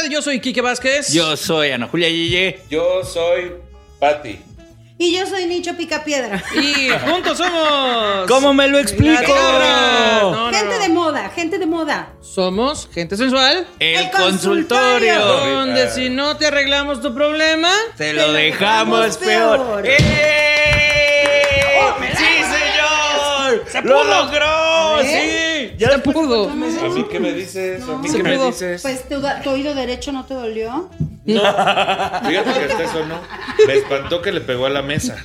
Tal? Yo soy Quique Vázquez. Yo soy Ana Julia Yeye. Yo soy Patty. Y yo soy Nicho Picapiedra. Y juntos somos. ¿Cómo me lo explico? Picapiedras. No, no, gente no. de moda, gente de moda. Somos gente sensual. El, El consultorio. consultorio. Donde si no te arreglamos tu problema. Te lo lo dejamos dejamos peor. peor. ¡Eh! ¡Sí! ¡Lo logró! ¿Eh? ¡Sí! Ya Se pudo. ¿A mí qué me dices? ¿A mí Se qué me dices? Pues tu, tu oído derecho no te dolió. No. Fíjate que hasta eso no. Me espantó que le pegó a la mesa.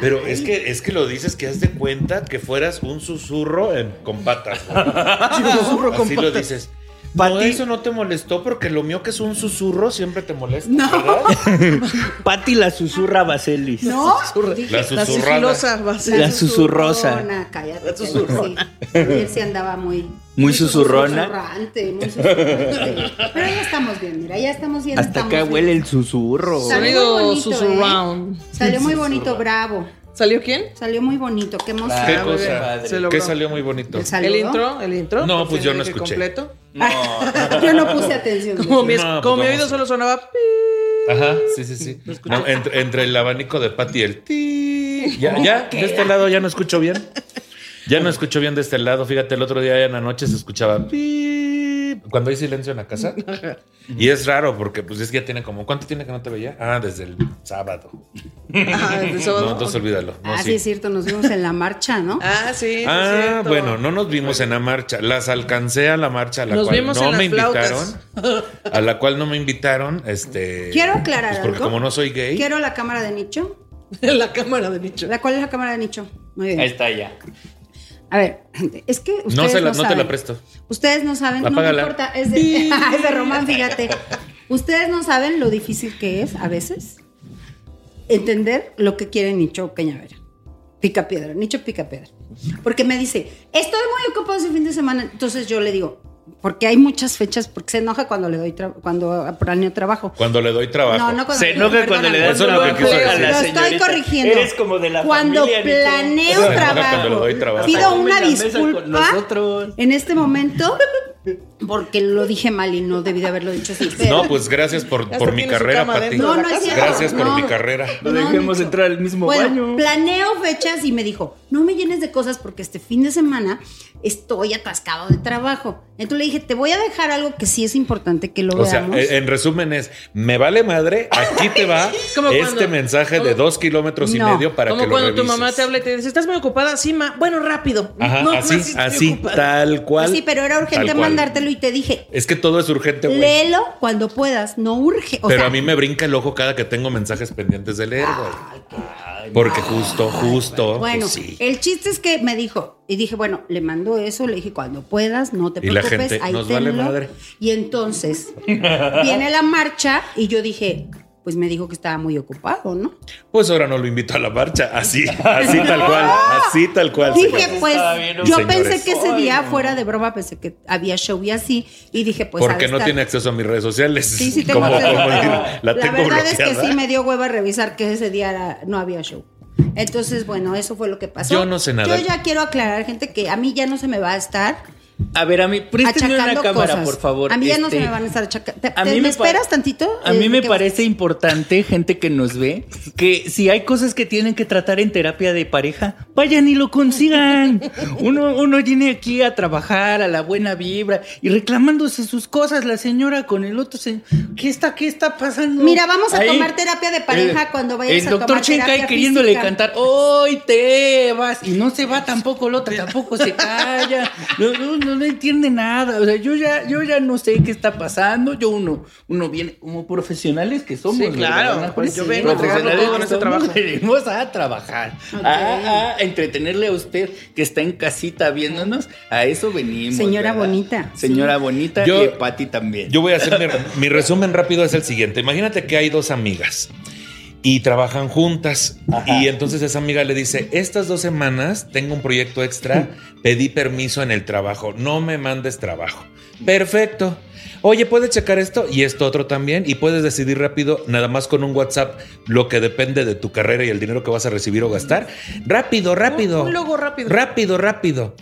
Pero es que, es que lo dices que haz de cuenta que fueras un susurro en- con patas. güey. Susurro con Así lo patas. dices. No, Pati- eso no te molestó porque lo mío que es un susurro siempre te molesta. No. Pati la susurra Vaselis. No, Susurra. La La susurrada. sigilosa va a ser. La susurrosa. susurrona, Cállate. La susurrona. Sí. Ayer sí andaba muy... Muy susurrona. susurrante, muy susurrante. Pero ya estamos bien, mira, ya estamos bien. Hasta estamos acá bien. huele el susurro. Salió muy bonito, susurround. Salió muy bonito, bravo. ¿Salió quién? Salió muy bonito, qué emoción. ¿Qué muy bien. cosa? Se logró. ¿Qué salió muy bonito? El saludo. ¿El intro? ¿El intro? No, pues yo no escuché. completo. Yo no puse atención. Como mi, No, como mi pues oído solo sonaba. pi. Ajá, sí, sí, sí. No, entre, entre el abanico de Patty y el ti. Ya, ya, de este lado ya no escucho bien. Ya no escucho bien de este lado. Fíjate, el otro día en la noche se escuchaba pi. Cuando hay silencio en la casa. Y es raro porque pues es que ya tiene como. ¿Cuánto tiene que no te veía? Ah, desde el sábado. Ah, desde el sábado. No, entonces olvídalo. No, ah, sí. sí. es cierto, nos vimos en la marcha, ¿no? Ah, sí. es Ah, bueno, no nos vimos en la marcha. Las alcancé a la marcha a la Nos cual vimos no en las me invitaron. flautas. A la cual no me invitaron. Este. Quiero aclarar pues porque algo. como no soy gay. Quiero la cámara de Nicho. La cámara de nicho. ¿La cuál es la cámara de Nicho? Muy bien. Ahí está ya. A ver, gente, es que ustedes No, se la, no te saben. la presto. Ustedes no saben, no me importa, es de, es de Román, fíjate. Ustedes no saben lo difícil que es a veces entender lo que quiere Nicho Peñavera. Pica piedra, Nicho pica piedra. Porque me dice, estoy muy ocupado ese fin de semana. Entonces yo le digo, porque hay muchas fechas, porque se enoja cuando le doy tra- cuando planeo trabajo. Cuando le doy trabajo. No, no cuando Se enoja cuando le das es lo que quiso decir. Lo estoy corrigiendo. Eres como de la Cuando familia, planeo trabajo, cuando le doy trabajo. pido una disculpa en este momento porque lo dije mal y no debí de haberlo dicho así. pero- No, pues gracias por, por mi carrera, Pati. No, no es cierto. Gracias por no. mi carrera. Lo No, dejemos Nicho. entrar al mismo Bueno, baño. planeo fechas y me dijo, no me llenes de cosas porque este fin de semana estoy atascado de trabajo. Entonces le dije, te voy a dejar algo que sí es importante que lo O sea, veamos. eh, en resumen es, me vale madre, aquí te va este cuando- mensaje de dos kilómetros y No. medio para que lo cuando tu mamá te habla y te dice, ¿estás muy ocupada? Sí, ma. Bueno, rápido. Ajá, No, así, así, tal cual. sí, pero era urgente cual. Y te dije, Es que todo es urgente, güey. léelo cuando puedas, no urge. O Pero sea, a mí me brinca el ojo cada que tengo mensajes pendientes de leer, güey. Porque justo, justo, Bueno, pues sí. el chiste es que me dijo, y dije, bueno, le mando eso, le dije, cuando puedas, no te Y la preocupes, gente, ahí nos vale tenlo". madre. Y entonces viene la marcha y yo dije, pues me dijo que estaba muy ocupado, ¿no? Pues ahora no lo invito a la marcha. Así, así tal cual, así tal cual. Dije, señores. pues, bien, yo señores. pensé que ese día, fuera de broma, pensé que había show y así, y dije, pues, Porque no estar- tiene acceso a mis redes sociales. Sí, sí tengo acceso, la la tengo verdad es que sí me dio hueva revisar que ese día era- no había show. Entonces, bueno, eso fue lo que pasó. Yo no sé nada. Yo ya quiero aclarar, gente, que a mí ya no se me va a estar A ver, a mí, présteme una cámara, cosas. por favor. A mí ya no se Este, me van a estar achacando. ¿Te, a te- mí me esperas tantito? A mí Eh, me ¿qué parece importante, gente que nos ve, que si hay cosas que tienen que tratar en terapia de pareja, vayan y lo consigan. Uno, uno viene aquí a trabajar, a la buena vibra, y reclamándose sus cosas, la señora con el otro señor. ¿Qué está, qué está pasando? Mira, vamos a Ahí, tomar terapia de pareja el- cuando vayas el a doctor tomar Chencay terapia queriéndole física. cantar, hoy te vas, y no se va tampoco la otra, tampoco se calla. No, no, no, no entiende nada. O sea, yo ya, yo ya no sé qué está pasando. Yo uno, uno viene como profesionales que somos. Sí, ¿verdad, claro. Pues yo vengo Profesionales todo en este trabajo. Venimos a trabajar, a, a entretenerle a usted que está en casita viéndonos. A eso venimos. Señora ¿verdad? bonita. Señora bonita Yo- y Pati también. Yo voy a hacer mi, mi resumen rápido es el siguiente. Imagínate que hay dos amigas y trabajan juntas Ajá. y entonces esa amiga le dice, estas dos semanas tengo un proyecto extra, pedí permiso en el trabajo, no me mandes trabajo. Perfecto. Oye, ¿puedes checar esto y esto otro también? Y puedes decidir rápido, nada más con un WhatsApp, lo que depende de tu carrera y el dinero que vas a recibir o gastar. Rápido, rápido. Un logo rápido. Rápido, rápido.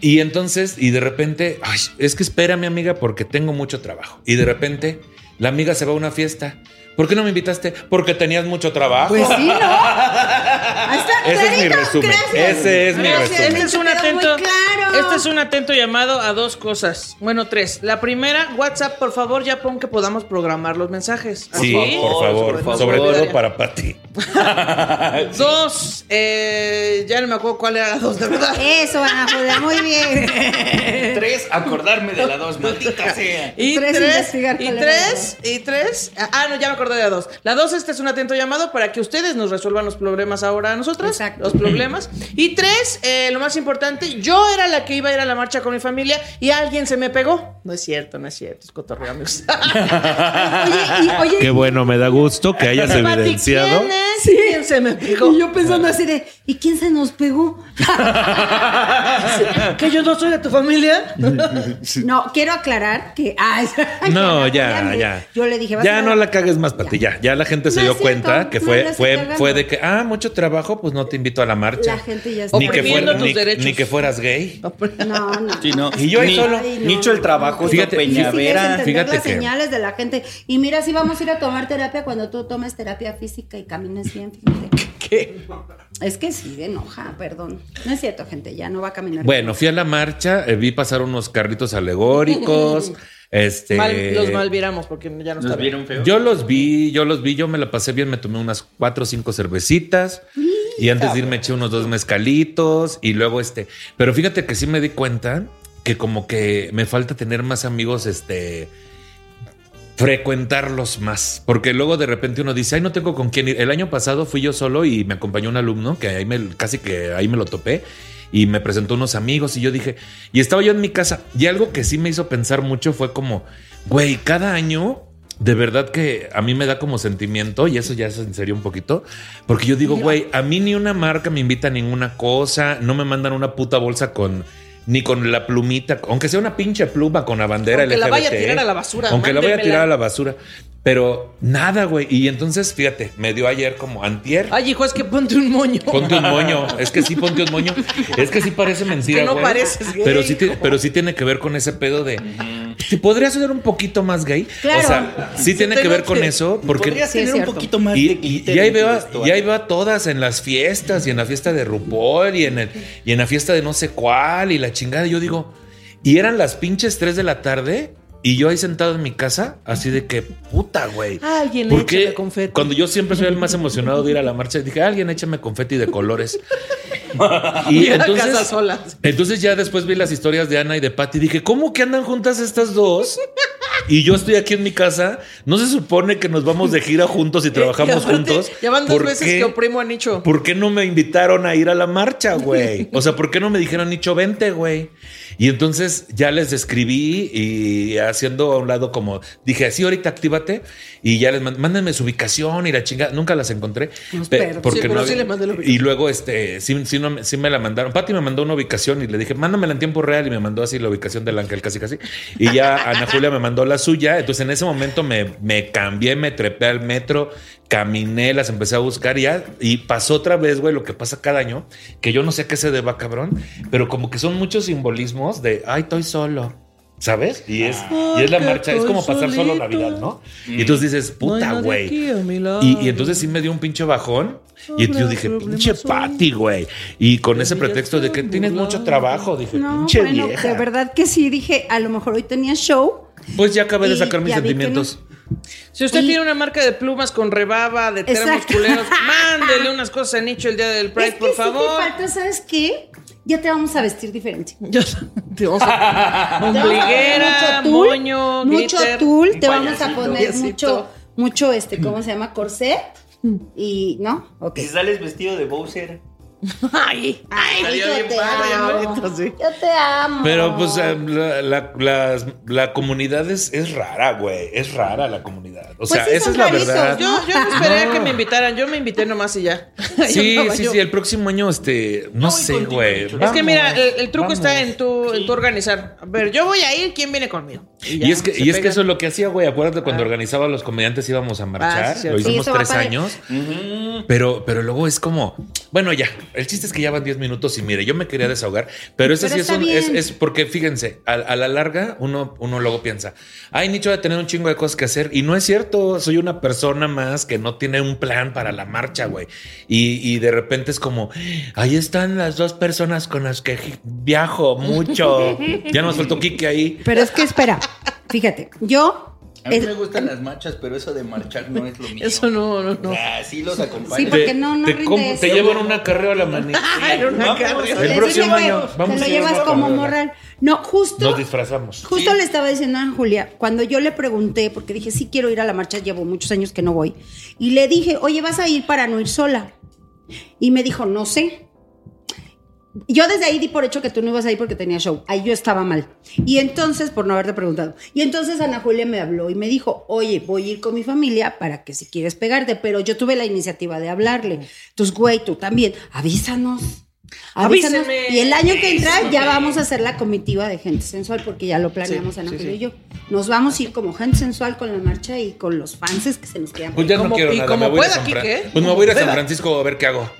Y entonces, y de repente, ay, es que espera mi amiga porque tengo mucho trabajo. Y de repente, la amiga se va a una fiesta. ¿Por qué no me invitaste? Porque tenías mucho trabajo. Pues sí, ¿no? Ahí está, Ese es mi resumen. gracias. Ese es mi Gracias. resumen. Este es un Quedó muy atento. claro. Este es un atento llamado a dos cosas. Bueno, tres. La primera, WhatsApp, por favor, ya pon que podamos programar los mensajes. Sí, por favor, por favor. sobre todo para Pati. Dos, eh, ya no me acuerdo cuál era la dos, de verdad. Eso, Ana Julia, muy bien. Tres, acordarme de la dos, maldita sea. Y Tres, tres, y tres, y tres. Ah, no, ya me acordé de la dos. La dos, este es un atento llamado para que ustedes nos resuelvan los problemas ahora a nosotras. Exacto. Los problemas. Y tres, eh, lo más importante, yo era la que iba a ir a la marcha con mi familia y alguien se me pegó. No es cierto, no es cierto, es cotorreo, amigos. Oye, y, oye, Qué bueno, me da gusto que hayas evidenciado. ¿Quién es? ¿Quién se me pegó? y yo pensando así de, ¿y quién se nos pegó? ¿Que yo no soy de tu familia? No, quiero aclarar que. ay, No, ya, Julia, ya. Yo le dije, vas Ya a- no la cagues más, Pati. Ya, ya la gente se No dio cierto, cuenta que no fue, fue, fue de que, ah, mucho trabajo, pues no te invito a la marcha. La gente ya está ni que, fuera- tus ni- derechos. ni que fueras gay. No, no. Sí, no. Y yo ahí Ni- solo. Ay, no, Nicho el no, trabajo, no. Fíjate, Peñavera. Fíjate las que- señales de la gente. Y mira, si vamos a ir a tomar terapia cuando tú tomes terapia física y camines bien, fíjate. ¿Qué? Es que sí, de enoja, perdón. No es cierto, gente, ya no va a caminar. Bueno, fui a la marcha, eh, vi pasar unos carritos alegóricos. este. Mal- los malviramos porque ya no está ¿Nos bien. vieron feo? Yo los vi, yo los vi, yo me la pasé bien, me tomé unas cuatro o cinco cervecitas y antes de ir me eché unos dos mezcalitos y luego este, pero fíjate que sí me di cuenta que como que me falta tener más amigos, este, frecuentarlos más, porque luego de repente uno dice, ay, no tengo con quién ir. El año pasado fui yo solo y me acompañó un alumno que ahí me, casi que ahí me lo topé y me presentó unos amigos y yo dije, y estaba yo en mi casa. Y algo que sí me hizo pensar mucho fue como, güey, cada año de verdad que a mí me da como sentimiento, y eso ya es en serio un poquito, porque yo digo, güey, a mí ni una marca me invita a ninguna cosa, no me mandan una puta bolsa con ni con la plumita, aunque sea una pinche pluma con la bandera Aunque la vaya a LGBT, tirar a la basura, Aunque la vaya a tirar a la basura. Pero nada, güey. Y entonces, fíjate, me dio ayer como antier. Ay, hijo, es que ponte un moño. Ponte un moño. Es que sí, ponte un moño. Es que sí parece mentira, Que no güey. pareces gay, Pero sí, hijo. pero sí tiene que ver con ese pedo de. ¿Te podrías ser un poquito más gay? Claro. O sea, sí tiene que ver con eso. Porque. Podrías Sí, tener un poquito más Y, de y- ahí veo, y ahí veo a todas en las fiestas y en la fiesta de RuPaul y en, el, y en la fiesta de no sé cuál y la chingada. Y yo digo, y eran las pinches 3 de la tarde y yo ahí sentado en mi casa, así de que puta, güey. Alguien échale confeti. Cuando yo siempre soy el más emocionado de ir a la marcha, dije, alguien échame confeti de colores. y a casa entonces, sola. entonces ya después vi las historias de Ana y de Patty y dije, ¿cómo que andan juntas estas dos? Y yo estoy aquí en mi casa. No se supone que nos vamos de gira juntos y trabajamos Y aparte, juntos. Ya van dos ¿Por veces qué? que oprimo a Nicho. ¿Por qué no me invitaron a ir a la marcha, güey? O sea, ¿por qué no me dijeron, Nicho, vente, güey? Y entonces ya les escribí y haciendo a un lado como dije, así ahorita actívate y ya les mand- mándenme su ubicación y la chinga. Nunca las encontré. Nos pe- perdimos. porque Sí, pero no sí le mandé la ubicación. Y luego este, sí, sí, no, me- sí me la mandaron. Pati me mandó una ubicación y le dije, mándamela en tiempo real y me mandó así la ubicación del ángel casi casi. Y ya Ana Julia me mandó la suya. Entonces en ese momento me, me cambié, me trepé al metro, caminé, las empecé a buscar y ya. Y pasó otra vez, güey, lo que pasa cada año, que yo no sé a qué se deba, cabrón, pero como que son muchos simbolismos de, ay, estoy solo. ¿Sabes? Y es, y es la marcha, es como pasar solo. Navidad, ¿no? Y entonces dices, puta, güey. Y, y entonces sí me dio un pinche bajón. Y entonces yo dije, pinche Patty, güey. Y con ese pretexto de que tienes mucho trabajo, dije, No, pinche bueno, vieja. de verdad que sí, dije, a lo mejor hoy tenía show. Pues ya acabé de sacar mis sentimientos. Si usted Y- tiene una marca de plumas con rebaba, de termos culeros, mándele unas cosas a Nicho el día del Pride, es que por sí favor. te falta, ¿sabes qué? ya te vamos a vestir diferente. Yo- te vamos a- poner mucho tul, moño, mucho glitter, tul, te vamos a poner Payasito. mucho, mucho este, ¿cómo se llama? Corset. Y, ¿no? Ok. Si sales vestido de Bowser. Ay, Ay, yo bien te amo. bonito, sí. Yo te amo. Pero pues eh, la, la- las- la comunidad es, es rara, güey. Es rara la comunidad. O Pues sea, sí, esa es la rarizos, verdad. Yo, yo no esperé No. que me invitaran, yo me invité nomás y ya. Sí, Yo no, sí, yo- sí. El próximo año, este, no voy sé, güey. Es que mira, el, el truco vamos. está en tu, en tu organizar. A ver, yo voy a ir, ¿quién viene conmigo? ya, Y es que, y es que eso es lo que hacía, güey. Acuérdate cuando Ah. organizaba a los comediantes íbamos a marchar. Ah, sí, lo Sí, hicimos tres años. Pero, pero luego es como, bueno, ya. El chiste es que ya van 10 minutos y mire, yo me quería desahogar, pero ese Pero sí es un, es, porque fíjense, a, a la larga uno, uno luego piensa, ay, Nicho va a tener un chingo de cosas que hacer. Y no es cierto, soy una persona más que no tiene un plan para la marcha, güey. Y, y de repente es como, ahí están las dos personas con las que viajo mucho. ya nos faltó Kike ahí. Pero es que espera, fíjate, yo. A mí es- me gustan las marchas, pero eso de marchar no es lo mío. Eso no, no, no. Sí los Sí, acompaño. porque Te- no, no te, rinde te llevan una carrera a la manita. Una. El Te próximo año vamos Te a lo llevas como morral. No, justo. Nos disfrazamos. Justo le estaba diciendo a Julia, cuando yo le pregunté, porque dije, sí quiero ir a la marcha, llevo muchos años que no voy, y le dije, oye, ¿vas a ir para no ir sola? Y me dijo, no sé. Yo desde ahí di por hecho que tú no ibas a ir porque tenía show. Ahí yo estaba mal. Y entonces, por no haberte preguntado. Y entonces Ana Julia me habló y me dijo, oye, voy a ir con mi familia para que si quieres pegarte. Pero yo tuve la iniciativa de hablarle. Entonces, güey, tú también, avísanos. Avísanos. Avísenme. Y el año que entra ya vamos a hacer la comitiva de gente sensual porque ya lo planeamos Sí, Ana sí, y yo. Nos vamos a ir como gente sensual con la marcha y con los fans que se nos quieran. Pues ya Como- no quiero y nada. como me voy a pueda, San Fran- Quique, ¿eh? Pues me voy a ir a San. Francisco a ver qué hago.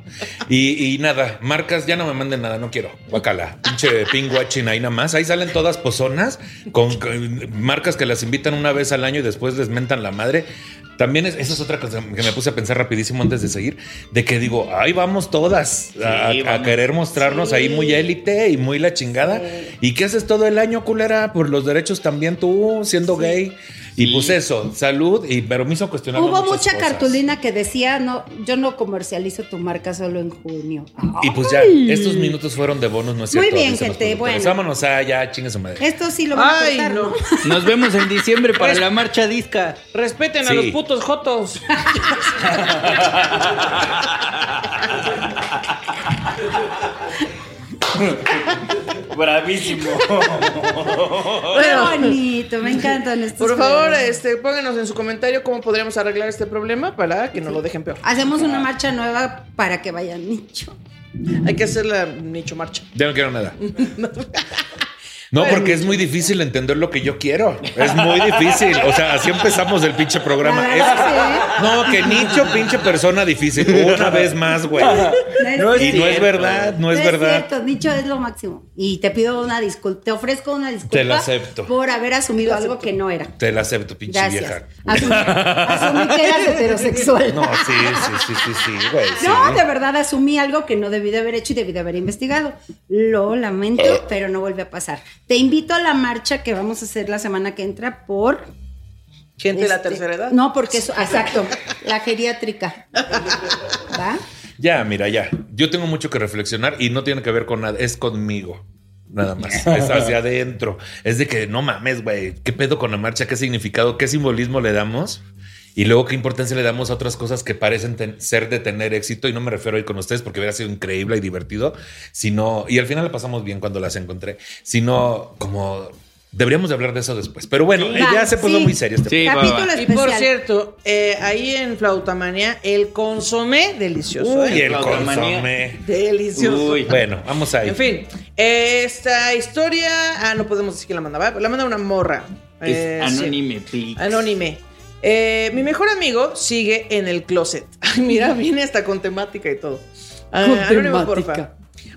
Y, y nada, marcas, ya no me manden nada, no quiero. Guacala. Pinche ping watching ahí nada más. Ahí salen todas pozonas con, con marcas que las invitan una vez al año y después les mentan la madre. También es, esa es otra cosa que me puse a pensar rapidísimo antes de seguir, de que digo, ahí vamos todas a, Sí, a vamos. querer mostrarnos ahí muy élite y muy la chingada. ¿Y qué haces todo el año, culera? Por los derechos también tú, siendo gay. Y pues eso, salud, y, pero me hizo cuestionar Hubo mucha cosas. cartulina que decía, no, yo no comercializo tu marca solo en junio. Y pues ya, estos minutos fueron de bonos, ¿no es Muy bien, gente, bueno. Vámonos a ya, chingue su madre. Esto sí lo a Ay, cortar, no. ¿no? Nos vemos en diciembre para la marcha disca. Respeten a los putos jotos. Bravísimo. Qué bonito, me encantan estos Por favor, este, pónganos en su comentario cómo podríamos arreglar este problema para que no lo dejen peor. Hacemos una marcha nueva para que vayan nicho. Hay que hacer la nicho marcha. Ya no quiero nada. No, porque es muy difícil entender lo que yo quiero. Es muy difícil. O sea, así empezamos el pinche programa. Es- verdad, no, que nicho, pinche persona difícil. Una vez más, güey. No es Y no es verdad, no es verdad. cierto, Nicho es lo máximo. Y te pido una disculpa, te ofrezco una disculpa. Te la acepto. Por haber asumido algo que no era. Te la acepto, pinche Gracias. vieja. Asumí, asumí que eras heterosexual. No, sí, sí, sí, sí, sí, güey. sí. No, de verdad asumí algo que no debí de haber hecho y debí de haber investigado. Lo lamento, pero no vuelve a pasar. Te invito a la marcha que vamos a hacer la semana que entra por... Gente de la este, tercera edad. No, porque eso, exacto, la geriátrica. ¿Va? Ya, mira, ya. Yo tengo mucho que reflexionar y no tiene que ver con nada, es conmigo. Nada más. Es hacia adentro. Es de que no mames, güey. ¿Qué pedo con la marcha? ¿Qué significado? ¿Qué simbolismo le damos? Y luego, ¿qué importancia le damos a otras cosas que parecen ten- ser de tener éxito? Y no me refiero a ir con ustedes porque hubiera sido increíble y divertido, sino, y al final la pasamos bien cuando las encontré, sino como deberíamos de hablar de eso después. Pero bueno, Sí. eh, ya Va, se puso sí. muy serio este Sí, Capítulo va. Y especial. por cierto, eh, ahí en Flautamania, el consomé delicioso. Uy, ¿eh? el consomé. Delicioso. Uy. Bueno, vamos ahí. En fin, esta historia. Ah, no podemos decir quién la mandaba. La manda una morra. Eh, Es sí. anónime, please. Anónime. Eh, mi mejor amigo sigue en el closet. Ay, mira, viene hasta con temática y todo. Ah, Con anónimo, temática. porfa.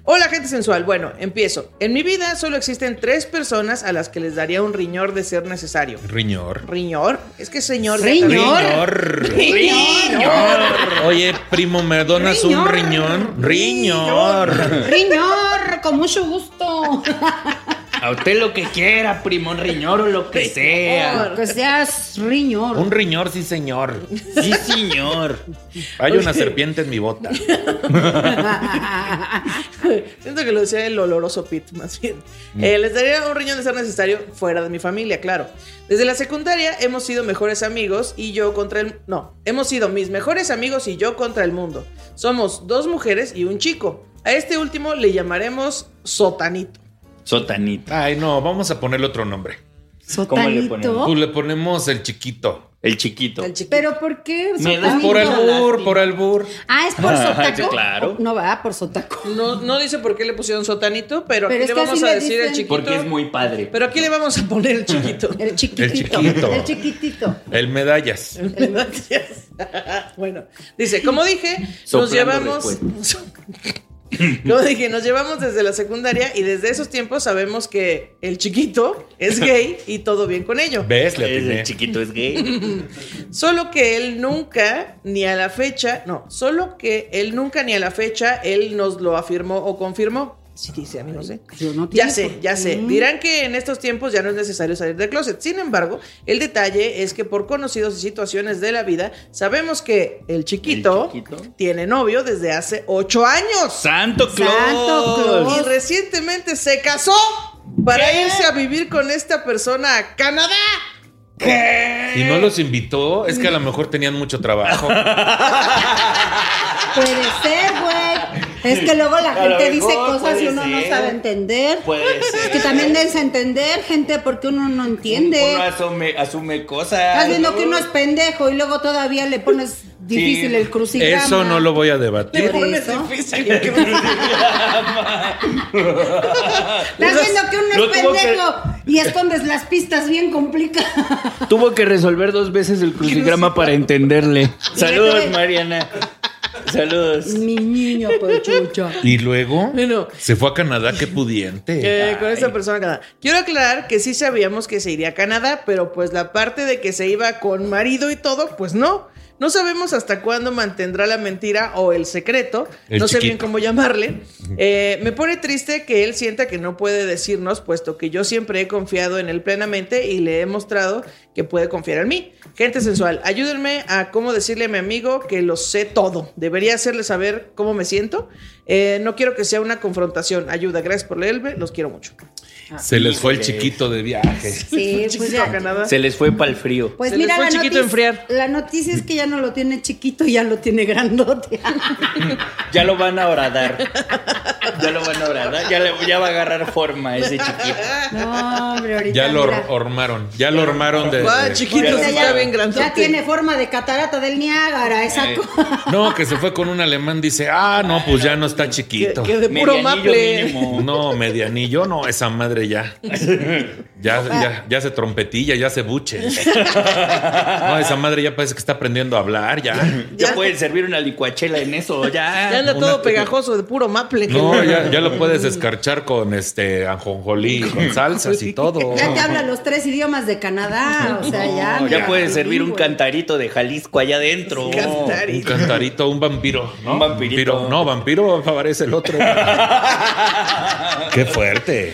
Hola, gente sensual. Bueno, empiezo. En mi vida solo existen tres personas a las que les daría un riñor de ser necesario. Riñor. ¿Riñor? Es que señor. Riñor. Riñor. Oye, primo, ¿me donas un Riñor. riñón? Riñor. Riñor, con mucho gusto. A usted lo que quiera, primón riñor o lo que sea. Que seas riñor. Un riñor, sí, señor. Sí, señor. Hay una serpiente en mi bota. Siento que lo decía el oloroso Pit, más bien. Eh, les daría un riñón de ser necesario fuera de mi familia, claro. Desde la secundaria hemos sido mejores amigos y yo contra el... No, hemos sido mis mejores amigos y yo contra el mundo. Somos dos mujeres y un chico. A este último le llamaremos Sotanito. Sotanita. Ay, no, vamos a ponerle otro nombre. ¿Cómo le Sotanito. ponemos? Pues le ponemos el chiquito. El chiquito. El chiquito. Pero ¿por qué? Me sotanito? Por albur, no. por albur. Ah, es por sotaco. claro. No va por sotaco. No, no dice por qué le pusieron Sotanito, pero, Pero aquí le vamos a decir el chiquito. Porque es muy padre. Pero aquí le vamos a poner el chiquito. El chiquitito. chiquito. El chiquitito. El medallas. Gracias. bueno, dice, como dije, nos llevamos. Como dije, nos llevamos desde la secundaria y desde esos tiempos sabemos que el chiquito es gay y todo bien con ello. ¿Ves? Le El chiquito es gay. Solo que él nunca, ni a la fecha, no, solo que él nunca ni a la fecha, él nos lo afirmó o confirmó. Sí, dice, amigos, ¿eh? Yo no Ya sé, ya sé. Dirán que en estos tiempos ya no es necesario salir del closet. Sin embargo, el detalle es que por conocidos y situaciones de la vida, sabemos que el chiquito, El chiquito. tiene novio desde hace ocho años. ¡Santo Claus! Santo Claus. Y recientemente se casó para irse a vivir con esta persona a Canadá. Si no los invitó, es que a lo mejor tenían mucho trabajo. Puede ser. Es que luego la gente dice cosas y uno no sabe entender. Puede Es ser. que también debes entender, gente, porque uno no entiende. Uno asume, asume cosas. Estás viendo ¿no? que uno es pendejo y luego todavía le pones difícil Sí. el crucigrama. Eso no lo voy a Le debatir. Por pones difícil. Estás viendo que uno es que- pendejo y escondes las pistas bien complicadas. Tuvo que resolver dos veces el crucigrama para entenderle. Saludos, Saludos, Mariana. Saludos. Mi niño pechucha. Y luego Bueno. se fue a Canadá, qué pudiente. Eh, con esta persona a Canadá. Quiero aclarar que sí sabíamos que se iría a Canadá, pero pues la parte de que se iba con marido y todo, pues no. No sabemos hasta cuándo mantendrá la mentira o el secreto. El no sé bien cómo llamarle. Eh, me pone triste que él sienta que no puede decirnos, puesto que yo siempre he confiado en él plenamente y le he mostrado que puede confiar en mí. Gente sensual, ayúdenme a cómo decirle a mi amigo que lo sé todo. Debería hacerle saber cómo me siento. Eh, no quiero que sea una confrontación. Ayuda, gracias por leerme, los quiero mucho. Se les fue el chiquito de viaje. Sí, pues ya. Canadá. Se les fue para el frío. Pues Se les mira, fue la chiquito a noticia, enfriar. la noticia es que ya no lo tiene chiquito, ya lo tiene grandote. Ya lo van a horadar. Ya lo van a horadar. Ya, le- ya va a agarrar forma ese chiquito. No, hombre, ahorita Ya lo mira. hormaron. Ya lo hormaron de. Ah, chiquito, ya, está bien grandote. ya tiene forma de catarata del Niágara, esa Eh, cosa. No, que se fue con un alemán, dice, ah, no, pues ya no está chiquito. que de puro maple. mínimo. No, medianillo, no, esa madre ya. Ya, ya, ya se trompetilla, ya se buche. No, esa madre ya parece que está aprendiendo a hablar, ya. Ya Ya. pueden servir una licuachela en eso, ya. Ya anda Una- todo pegajoso de puro maple. No, ya, ya lo puedes escarchar con este anjonjolí, con salsas y todo. Ya te habla los tres idiomas de Canadá, o sea, ya. No, ya puede servir un cantarito de Jalisco allá adentro. Cantar. Un cantarito, un vampiro. ¿no? Un vampirito. No, vampiro aparece el otro. Qué fuerte.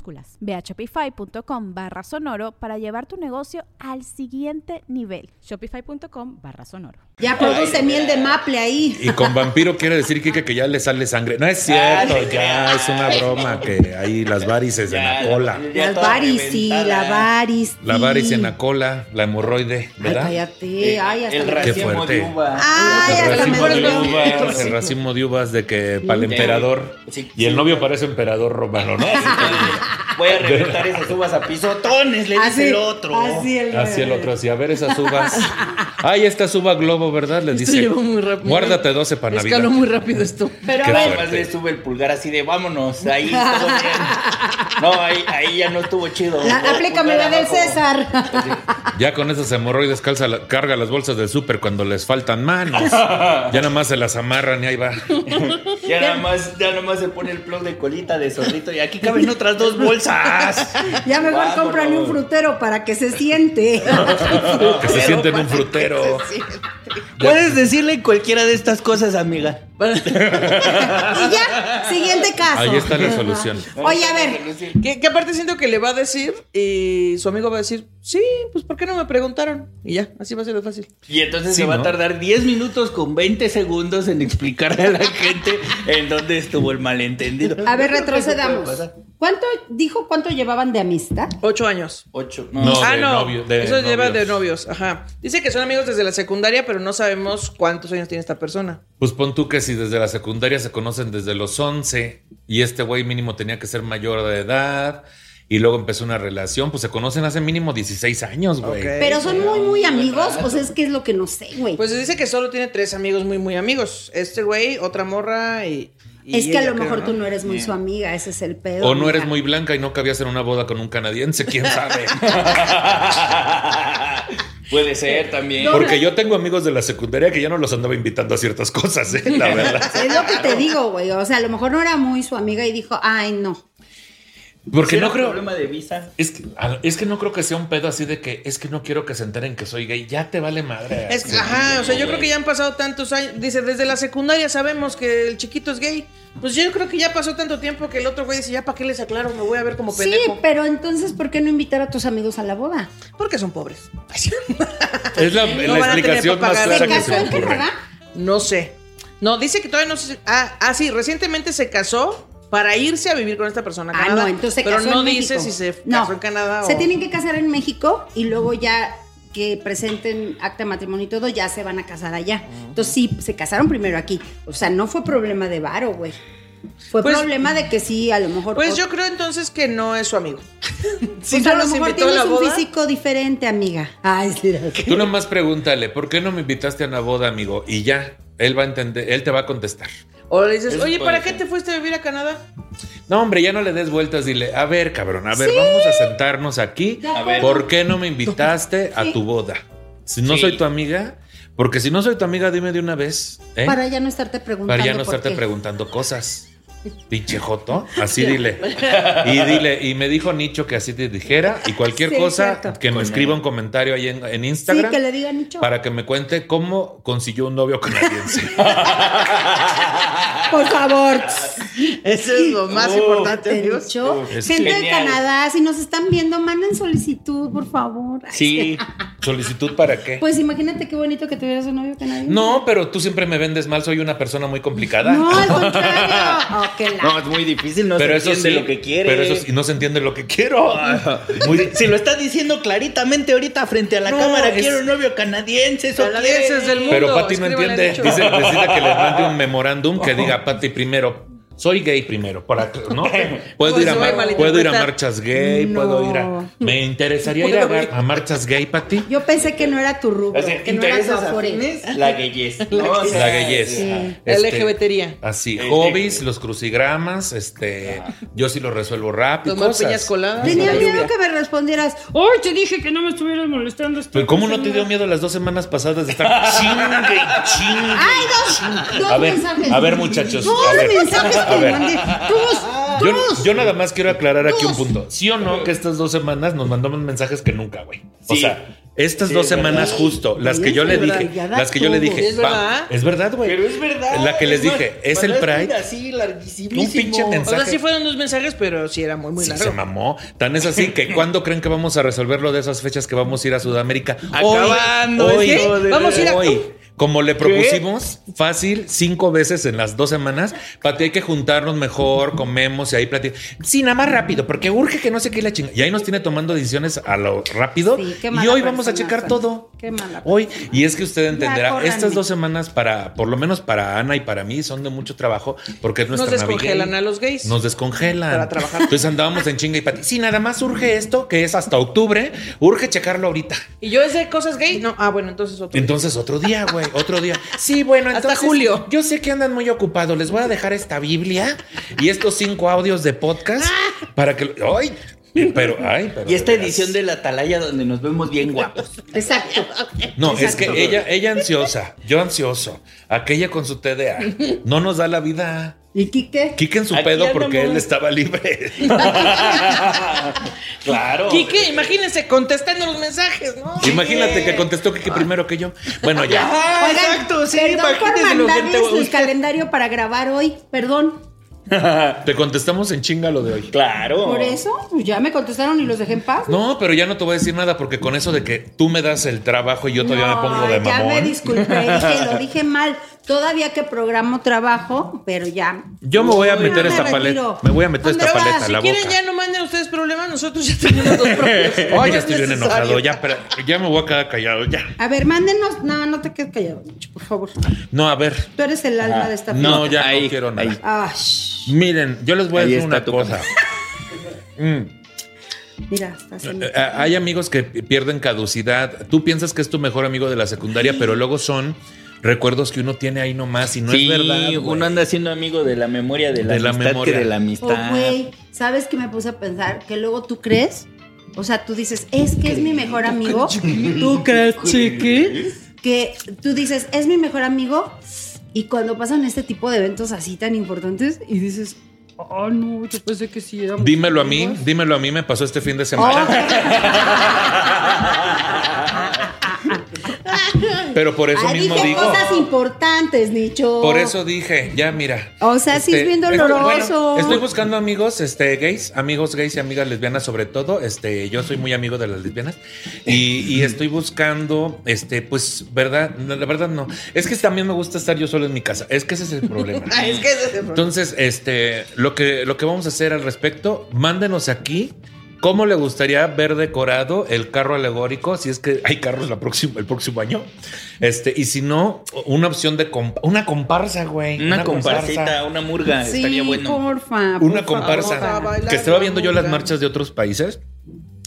Mayúsculas. Ve a shopify.com barra sonoro para llevar tu negocio al siguiente nivel. Shopify.com barra sonoro. Ya produce miel de maple ahí. Y con vampiro quiere decir Kike que ya le sale sangre. No es cierto, Ay, ya es una broma que hay las varices en la cola. Las varis, sí, la reventada. varis. La varice en la cola, la hemorroide, Ay, ¿verdad? cállate. Ay, hasta el racimo fuerte. de uva. Ay, el, racimo de uvas, el racimo de uvas de que para el Sí. emperador. Sí, y el novio parece emperador romano, ¿no? Voy a reventar esas uvas a pisotones, le dice el otro. Así el, Así el otro, así, a ver esas uvas. Ay, esta es uva globo, ¿verdad? Le dice, llevó muy rápido. guárdate 12 para Navidad. Escaló muy rápido esto. Pero Qué a ver, fuerte. Además le sube el pulgar así de vámonos, ahí todo bien. No, ahí, ahí ya no estuvo chido. la- aplícame la del. César. Ya con esas hemorroides calza la- carga las bolsas del súper cuando les faltan manos. Ya nada más se las amarran y ahí va. Ya nada más, ya nada más se pone el plug de colita de zorrito y aquí caben otras dos bolsas. Ya mejor Vámonos. cómprale un frutero para que se siente. Que se sienten un frutero. Puedes decirle cualquiera de estas cosas, amiga. Y ya, siguiente caso. Ahí está la solución. Oye, a ver, Que, que aparte siento que le va a decir y su amigo va a decir, sí, pues ¿por qué no me preguntaron? Y ya, así va a ser de fácil. Y entonces Sí, se va ¿no? a tardar 10 minutos con 20 segundos en explicarle a la gente en dónde estuvo el malentendido. a ver, retrocedamos. ¿Cuánto dijo cuánto llevaban de amistad? Ocho años. Ocho. No, ah, de no. novio- de Eso lleva de novios. Ajá. Dice que son amigos desde la secundaria, pero no sabemos cuántos años tiene esta persona. Pues pon tú que si desde la secundaria se conocen desde los 11 y este güey mínimo tenía que ser mayor de edad y luego empezó una relación, pues se conocen hace mínimo 16 años, güey. Pero son muy, muy amigos. O sea, es que es lo que no sé, güey. Pues dice que solo tiene tres amigos muy, muy amigos. Este güey, otra morra y. y es que a lo creo, mejor tú no eres muy su amiga, ese es el pedo. O no eres amiga. muy blanca y no cabías en una boda con un canadiense, quién sabe. Puede ser también. Porque yo tengo amigos de la secundaria que ya no los andaba invitando a ciertas cosas, ¿eh? la verdad. Es lo que te digo, güey. O sea, a lo mejor no era muy su amiga y dijo, ay, no. Porque ¿Será no creo. problema de visa. Es que, es que no creo que sea un pedo así de que es que no quiero que se enteren que soy gay. Ya te vale madre. Es que, ajá, o sea, yo creo que ya han pasado tantos años. Dice, desde la secundaria sabemos que el chiquito es gay. Pues yo creo que ya pasó tanto tiempo que el otro güey dice, ya para qué les aclaro, me voy a ver como Sí, pendejo. pero entonces, ¿por qué no invitar a tus amigos a la boda? Porque son pobres. Es la, No la van a tener explicación más. ¿Se clara que casó se en me ocurre. Canadá? No sé. No, dice que todavía no sé. Ah, ah, sí, recientemente se casó para irse a vivir con esta persona. a Ah, Canadá, no, entonces se Pero no en dice México. si se No, casó en Canadá Se o. tienen que casar en México y luego ya que presenten acta de matrimonio y todo, ya se van a casar allá. Entonces sí, se casaron primero aquí. O sea, no fue problema de varo, güey. Fue Pues- problema de que sí, a lo mejor. Pues yo creo entonces que no es su amigo. si pues no a lo mejor tienes la un físico diferente, amiga. Ay, sí. Tú nomás pregúntale, ¿por qué no me invitaste a una boda, amigo? Y ya, él va a entender, él te va a contestar. O le dices, Eso oye, ¿para qué ser. te fuiste a vivir a Canadá? No, hombre, ya no le des vueltas, dile, a ver, cabrón, a ver, vamos a sentarnos aquí. A ver. ¿Por qué no me invitaste a tu boda? Si no Sí. soy tu amiga, porque si no soy tu amiga, dime de una vez, ¿eh? Para ya no estarte preguntando. Para ya no estarte qué. preguntando cosas. Pinche Joto, así dile. Y dile, y me dijo Nicho que así te dijera. Y cualquier Sí, cosa cierto. que me Con escriba él. un comentario ahí en, en Sí, Instagram. que le digan Nicho. Para que me cuente cómo consiguió un novio canadiense. Por favor. Eso es lo más Uf. importante, amigos. dicho. Es Gente de. Canadá, si nos están viendo, manden solicitud, por favor. Sí. ¿Solicitud para qué? Pues imagínate qué bonito que tuvieras un novio canadiense. No, pero tú siempre me vendes mal, soy una persona muy complicada. No, al contrario. Oh, la- No, es muy difícil, no pero se eso entiende sí, lo que quiere. Pero eso sí, no se entiende lo que quiero. Muy- Si, lo estás diciendo claritamente ahorita frente a la No, cámara, es- quiero un novio canadiense, eso quiere. del mundo. Pero Pati no entiende. Dice, necesita que le mande un memorándum que diga Pati primero. Soy gay primero, para, ¿no? Puedo Pues ir, a puedo ir a marchas gay, No. puedo ir a... Me interesaría ir a, a marchas gay, Pati. Yo pensé que no era tu rubro, O sea, que no era tu la gayez. ¿no? O sea, La gayez. Sí. Este, LGBTería. Así, Este- hobbies, los crucigramas, este, yo sí lo resuelvo rápido. Tomar cosas. piñas coladas. Tenía La miedo que me respondieras, ¡Ay, te dije que no me estuvieras molestando! estoy Pero ¿cómo no te dio pensando". miedo las dos semanas pasadas de estar chingue y chingue? ¡Ay, dos, dos A ver, mensajes! a ver, muchachos, Dos a ver. mensajes A ver. mandé. Dos, Yo, nada más quiero aclarar aquí un punto. ¿Sí o no que estas dos semanas nos mandamos mensajes que nunca, güey? O Sí. sea, Estas Sí, dos semanas justo, las que yo le dije, las que yo le dije, ¿Es verdad? es verdad, güey. Pero es verdad. La que les dije, es el Pride. Así, larguísimo. Un pinche O mensaje. sea, sí fueron dos mensajes, pero sí era muy, muy Sí, largo. se mamó. Tan es así que ¿cuándo creen que vamos a resolver lo de esas fechas que vamos a ir a Sudamérica? Acabando hoy, Vamos a ir a- hoy. Como le propusimos, fácil, cinco veces en las dos semanas. Pati, hay que juntarnos mejor, comemos y ahí platicamos. Sí, nada más rápido, porque urge que no sé qué la chinga. Y ahí nos tiene tomando decisiones a lo rápido. Sí, qué y hoy vamos a checar todo. Qué mala Hoy. Y es que usted entenderá, estas dos semanas para, por lo menos para Ana y para mí, son de mucho trabajo porque es Nos nuestra descongelan Navigay. a los gays. Nos descongelan. Para trabajar. Entonces andábamos en chinga y pati. Sí, nada más urge esto, que es hasta octubre. Urge checarlo ahorita. ¿Y yo es de cosas gay? No. Ah, bueno, entonces otro. Entonces otro día, güey, otro día. Sí, bueno, Hasta entonces. julio. Yo sé que andan muy ocupados. Les voy a dejar esta Biblia y estos cinco audios de podcast para que. ¡Ay! Pero, ay, pero Y esta edición de la Atalaya donde nos vemos bien guapos. Exacto. No, es que ella, ella ansiosa, yo ansioso, aquella con su TDA. No nos da la vida. ¿Y Quique? Quique en su Aquí pedo porque él estaba libre. claro. Quique, imagínense contestando los mensajes, ¿no? Imagínate que contestó Quique primero que yo. Bueno, ya. Ah, Oigan, exacto, sí, perdón por imagínense lo que te mandarles el calendario para grabar hoy. Perdón. Te contestamos en chinga lo de hoy. Claro. Por eso, pues ya me contestaron y los dejé en paz. No, pero ya no te voy a decir nada porque con eso de que tú me das el trabajo y yo todavía me pongo de ya me mamón. disculpé, dije, lo dije mal. Todavía que programo trabajo, pero ya. Yo me voy a meter no, esta me paleta. retiro. Me voy a meter esta paleta ahora, a si la quieren boca. ya no manden ustedes problemas, nosotros ya tenemos los propios. Ay, No ya es estoy bien enojado. Ya, pero ya me voy a quedar callado. Ya. A ver, mándenos. No, no te quedes callado, por favor. No, a ver. Tú eres el alma de esta No, fiesta. ya Ahí, no quiero nada. Ah. Miren, yo les voy a decir una cosa. Mm. Mira, está haciendo. Eh, Hay amigos que pierden caducidad. Tú piensas que es tu mejor amigo de la secundaria, pero luego son recuerdos que uno tiene ahí nomás y no sí, es verdad. güey. uno anda siendo amigo de la memoria de la De la amistad memoria. que de la Oh, amistad. güey, ¿sabes qué me puse a pensar? Que luego tú crees, o sea, tú dices, es que es mi mejor amigo. ¿Tú crees, chiqui? Que tú dices, es mi mejor amigo. Y cuando pasan este tipo de eventos así tan importantes y dices, oh no, yo pensé que sí éramos Dímelo a mí, amigos". dímelo a mí, me pasó este fin de semana. Pero por eso mismo dije digo. cosas importantes, Nicho. Por eso dije, ya mira. O sea, sí es bien estoy- doloroso. estoy buscando amigos, este, gays, amigos gays y amigas lesbianas sobre todo. Este, yo soy muy amigo de las lesbianas y, y estoy buscando, este, pues, verdad, la verdad no. Es que también me gusta estar yo solo en mi casa. Es que ese es el problema. Es que ese es el problema. Entonces, este, lo que, lo que vamos a hacer al respecto, mándenos aquí cómo le gustaría ver decorado el carro alegórico, si es que hay carros la próxima, el próximo año. Este, y si no, una opción de compa- una comparsa, güey. Una comparsita, una murga, Sí, estaría bueno. porfa. por Una comparsa. Que estaba la viendo yo las marchas de otros países.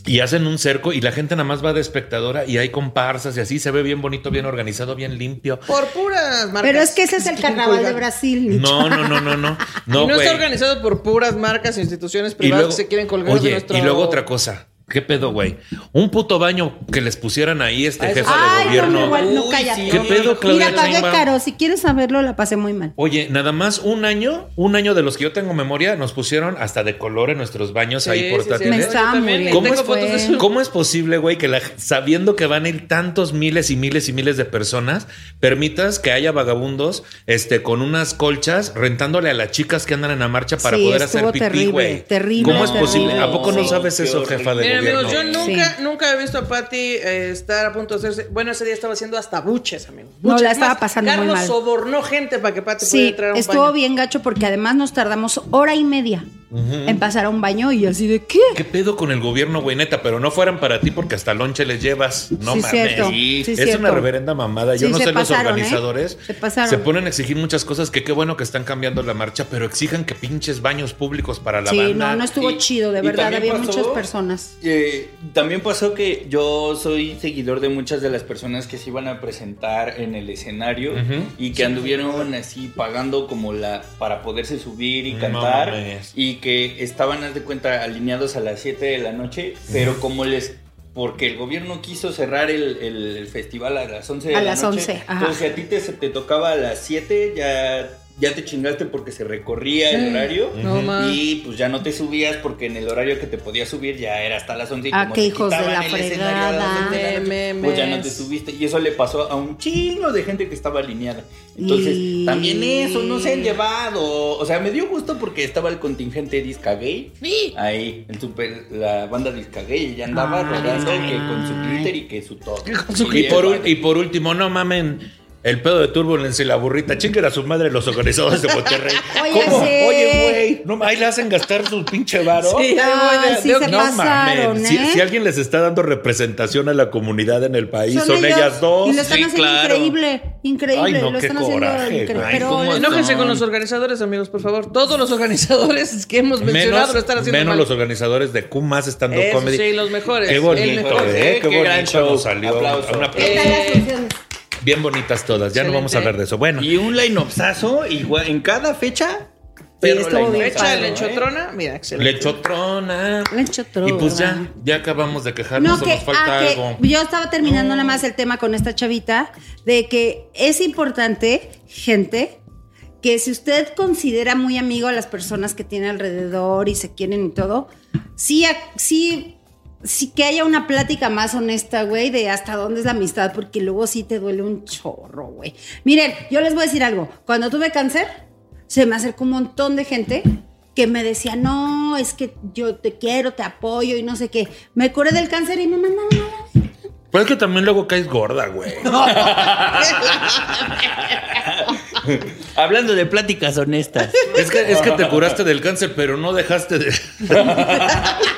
Y hacen un cerco y la gente nada más va de espectadora y hay comparsas y así se ve bien bonito, bien organizado, bien limpio. Por puras marcas. Pero es que ese es el carnaval de. Brasil. No, no, no, no, no. No, y no está organizado por puras marcas e instituciones privadas luego, que se quieren colgar de nuestro... y luego otra cosa. ¿Qué pedo, güey? Un puto baño que les pusieran ahí este de Ay, no, gobierno. no, igual, no, Uy, cállate. sí. ¿Qué pedo, Claudia Mira, pagué Sheinbaum? caro. Si quieres saberlo, la pasé muy mal. Oye, nada más un año, un año de los que yo tengo memoria, nos pusieron hasta de color en nuestros baños Sí, ahí sí, sí. portátiles. Me Yo estaba muriendo. ¿Cómo tengo es, de. ¿Cómo es posible, güey, que la- sabiendo que van a ir tantos miles y miles y miles de personas, permitas que haya vagabundos este, con unas colchas rentándole a las chicas que andan en la marcha para Sí, poder hacer estuvo pipí, terrible, güey? terrible, ¿Cómo es posible? ¿A poco no Sí, sabes qué eso, horrible. jefa de Gobierno? amigos, yo nunca, Sí. nunca he visto a Patty eh, estar a punto de hacerse. Bueno, ese día estaba haciendo hasta buches, amigos. No, Buches. la Es estaba más, pasando muy Carlos mal. sobornó gente para que Patty pudiera Sí, entrar a un estuvo baño. bien gacho porque además nos tardamos hora y media en pasar a un baño y así de ¿qué? ¿Qué pedo con el gobierno, güey? Neta, pero no fueran para ti porque hasta lonche les llevas. No Sí, mames. cierto. Sí, Sí, es cierto. una reverenda mamada. Yo Sí, no se sé pasaron, los ¿eh? organizadores. Se pasaron. se ponen a exigir muchas cosas que qué bueno que están cambiando la marcha, pero exijan que pinches baños públicos para la Sí, banda. no, no estuvo Y- chido, de verdad, había pasó- muchas personas. Eh, también pasó que yo soy seguidor de muchas de las personas que se iban a presentar en el escenario y que anduvieron así pagando como la para poderse subir y No cantar mames. y que estaban haz de cuenta alineados a las 7 de la noche, pero como les porque el gobierno quiso cerrar el, el festival a las 11 de A la las noche. 11, ajá. Entonces, si a ti te, te tocaba a las 7, ya ya te chingaste porque se recorría el horario. No, y pues ya no te subías porque en el horario que te podías subir ya era hasta las 11. Y Ah, como qué te hijos de la fregada. 11 de la. Pues ya no te subiste. Y eso le pasó a un chingo de gente que estaba alineada. Entonces, Y- también eso no se han llevado. O sea, me dio gusto porque estaba el contingente Disca Gay. Ahí, el super, la banda Disca Gay. Ella andaba rodando que con su glitter y que su todo. Y por, ul- y por último, no mamen. El pedo de Turbulence y la burrita. Chinguen a su madre los organizadores de Monterrey. Oye, ¿Cómo? sí. Oye, güey. No, ahí le hacen gastar su pinche varo. Sí, Ay, sí se No pasaron, mames. Si, ¿eh? si alguien les está dando representación a la comunidad en el país, son, ellos, ellas dos. Y lo están Sí, haciendo claro. increíble, increíble. Ay, no, lo qué están haciendo coraje, increíble. Pero ¿Cómo es- Enójense con los organizadores, amigos, por favor. Todos los organizadores que hemos mencionado Menos, lo están haciendo menos mal. los organizadores de Q más estando comedy. sí, los mejores. Qué bonito, mejor. eh, qué, Qué gran bonito show. nos salió. Aplauso. Un aplauso. ¿Qué tal las Eh? Bien bonitas todas. Ya no vamos a hablar de eso. Bueno, Y un line-upsazo igual en cada fecha. Sí, estuvo bien line-up. Fecha de padre, Lenchotrona, mira, excelente. lechotrona. Lechotrona. Y pues ya, ya acabamos de quejarnos. No, o que, nos falta ah, que algo. yo estaba terminando nada más el tema con esta chavita de que es importante, gente, que si usted considera muy amigo a las personas que tiene alrededor y se quieren y todo, sí, sí, sí que haya una plática más honesta, güey, de hasta dónde es la amistad, porque luego sí te duele un chorro, güey. Miren, yo les voy a decir algo. Cuando tuve cáncer, se me acercó un montón de gente que me decía, no, es que yo te quiero, te apoyo y no sé qué. Me curé del cáncer y me mandaron nada. Pero es que también luego caes gorda, güey. Hablando de pláticas honestas. Es que, es que te curaste del cáncer, pero no dejaste de.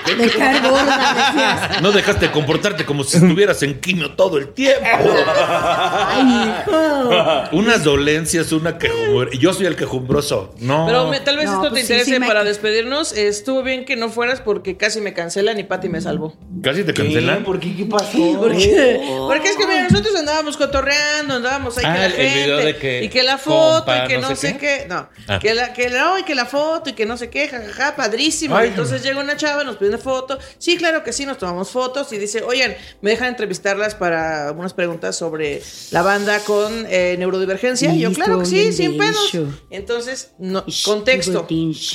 De gorda. No dejaste de comportarte como si estuvieras en quimio todo el tiempo. Ay, hijo. Unas dolencias, una quejumbre. Y yo soy el quejumbroso. No. Pero me- tal vez No, esto te pues sí, interese sí me- para despedirnos. Estuvo bien que no fueras porque casi me cancelan y Pati me salvó. Casi te cancelan. ¿Por qué? ¿Qué pasó? Porque, porque es que mira, nosotros andábamos cotorreando, andábamos ahí Ah, que la gente, video de que y que la foto compa, y que no no, sé sé qué. qué, no, Ah. que la que la, que la foto y que no sé qué, jajaja, padrísimo. Ay, entonces llega una chava, nos pide una foto. Sí, claro que sí, nos tomamos fotos y dice, "Oigan, me dejan entrevistarlas para unas preguntas sobre la banda con eh, neurodivergencia." Y yo, "Claro que sí, sin pedos." Entonces, no, contexto.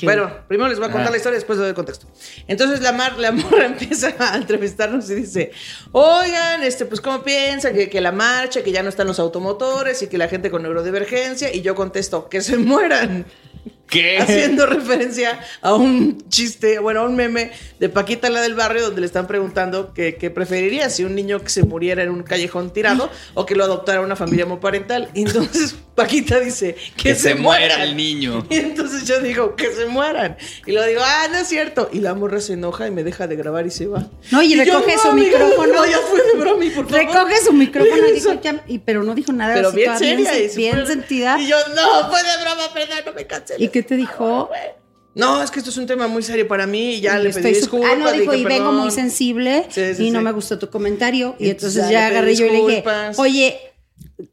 Bueno, primero les voy a contar Ah. la historia, después les doy el contexto. Entonces la, mar, la morra empieza a entrevistarnos y dice, oigan, este, pues cómo piensan que, que la marcha, que ya no están los automotores y que la gente con neurodivergencia. Y yo contesto, que se mueran. ¿Qué? Haciendo referencia a un chiste, bueno, a un meme de Paquita la del barrio donde le están preguntando que, que preferiría si un niño que se muriera en un callejón tirado o que lo adoptara una familia monoparental. Y entonces Paquita dice que, Que se muera el niño. Y entonces yo digo, que se mueran. Y lo digo, ah, no es cierto. Y la morra se enoja y me deja de grabar y se va. No, y yo, recoge su amiga, micrófono. No, ya fue de bromi, por favor. Recoge su micrófono y dijo, ya, y, pero no dijo nada. Pero bien seria. Bien, y bien sentida. Y yo, no, fue de broma, perdón, no me canceles. ¿Y qué te dijo? No, es que esto es un tema muy serio para mí y ya le Estoy pedí disculpas. Ah, no, dijo, dije, y vengo perdón. muy sensible Sí, sí, y no sí. me gustó tu comentario. Y, Y entonces ya le agarré yo y le dije, oye,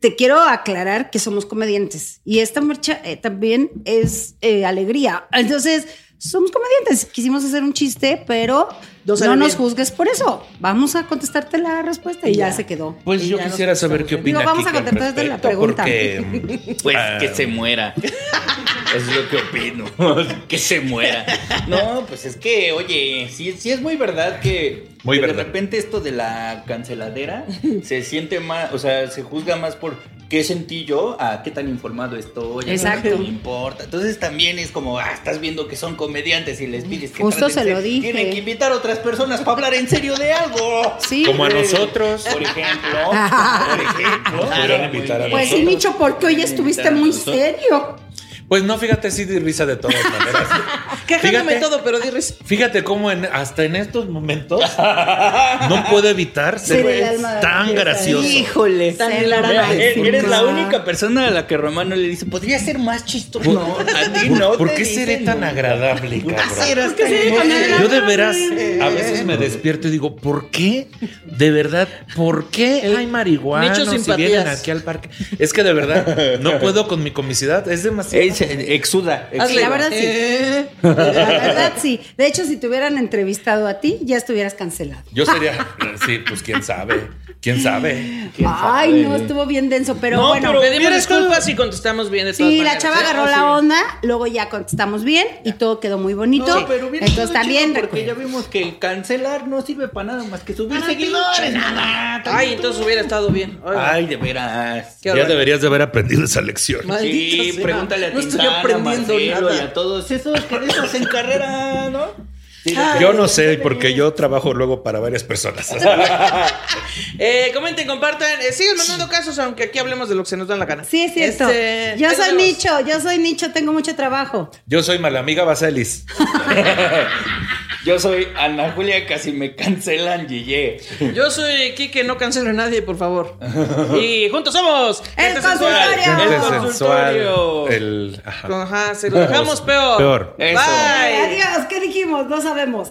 te quiero aclarar que somos comediantes y esta marcha eh, también es eh, alegría. Entonces, somos comediantes. Quisimos hacer un chiste, pero No no, nos juzgues por eso. Vamos a contestarte la respuesta y, ya. ya. se quedó. Pues Y yo quisiera saber qué contestamos. opina Digo, vamos a Kika al contestarte la pregunta. Porque, Pues ah, que se muera. Eso es lo que opino. que se muera. No, pues es que, oye, sí, sí es muy verdad que Muy que verdad. de repente esto de la canceladera se siente más, o sea, se juzga más por qué sentí yo a qué tan informado estoy, a Exacto. qué me importa. Entonces también es como, ah, estás viendo que son comediantes y les pides que Justo traten se lo dije. Tienen que invitar a otras personas para hablar en serio de algo. Sí. como a nosotros. Por ejemplo. Por ejemplo. Invitar a Pues sí. Micho, porque hoy estuviste muy serio. Pues no, fíjate, sí di risa de todas maneras. Quejándome Fíjate. todo, pero di risa. Fíjate cómo en- hasta en estos momentos no puedo evitar ser tan gracioso. Híjole. Tan máxima. eres la única persona a la que Romano le dice, podría ser más chistoso. No, a ti no. ¿Por te qué seré tan agradable, cabrón? Yo de veras a veces me despierto y digo, ¿por qué? De verdad, ¿por qué hay marihuana si simpatías. vienen aquí al parque? Es que de verdad no puedo con mi comicidad, es demasiado. Eh, exuda. exuda. Hazle. La verdad sí. La verdad sí. De hecho, si te hubieran entrevistado a ti, ya estuvieras cancelado. Yo sería, sí, pues quién sabe. ¿Quién sabe? ¿Quién Ay, sabe? no, estuvo bien denso, pero No, bueno. pero- Pedimos disculpas y contestamos bien de todas Sí, la chava ¿eh? agarró Ah, la onda, luego ya contestamos bien y todo quedó muy bonito. No, pero hubiera Entonces también chido porque ya vimos que cancelar no sirve para nada más que subir Para seguidores. nada. Ay, entonces hubiera estado bien. Ay, Ay, de veras. Ya deberías de haber aprendido esa lección. Sí, sea. pregúntale a No estoy aprendiendo Marcelo nada. y a todos esos que de esos en carrera, ¿no? Yo no sé, porque yo trabajo luego para varias personas. Eh, comenten, compartan. Eh, sigan mandando casos, aunque aquí hablemos de lo que se nos da en la gana. Sí, es cierto. Este, yo soy nicho, yo soy nicho, tengo mucho trabajo. Yo soy malamiga Baselis. Yo soy Ana Julia, casi me cancelan, Yeye. Yo soy Kike, no cancelo a nadie, por favor. y juntos somos El Gente consultorio. El. ajá. Ajá, se lo dejamos peor. Peor. Eso. Bye. Adiós, ¿qué dijimos? No sabemos.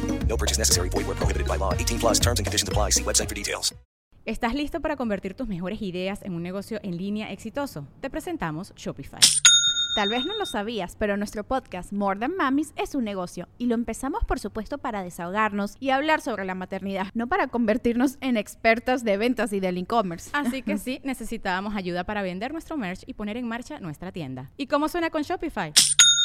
No purchase necessary. Void where prohibited by law. 18 plus terms and conditions apply. See website for details. ¿Estás listo para convertir tus mejores ideas en un negocio en línea exitoso? Te presentamos Shopify. Tal vez no lo sabías, pero nuestro podcast More Than Mamis es un negocio y lo empezamos por supuesto para desahogarnos y hablar sobre la maternidad, no para convertirnos en expertas de ventas y del e-commerce. Así que sí, necesitábamos ayuda para vender nuestro merch y poner en marcha nuestra tienda. ¿Y cómo suena con Shopify?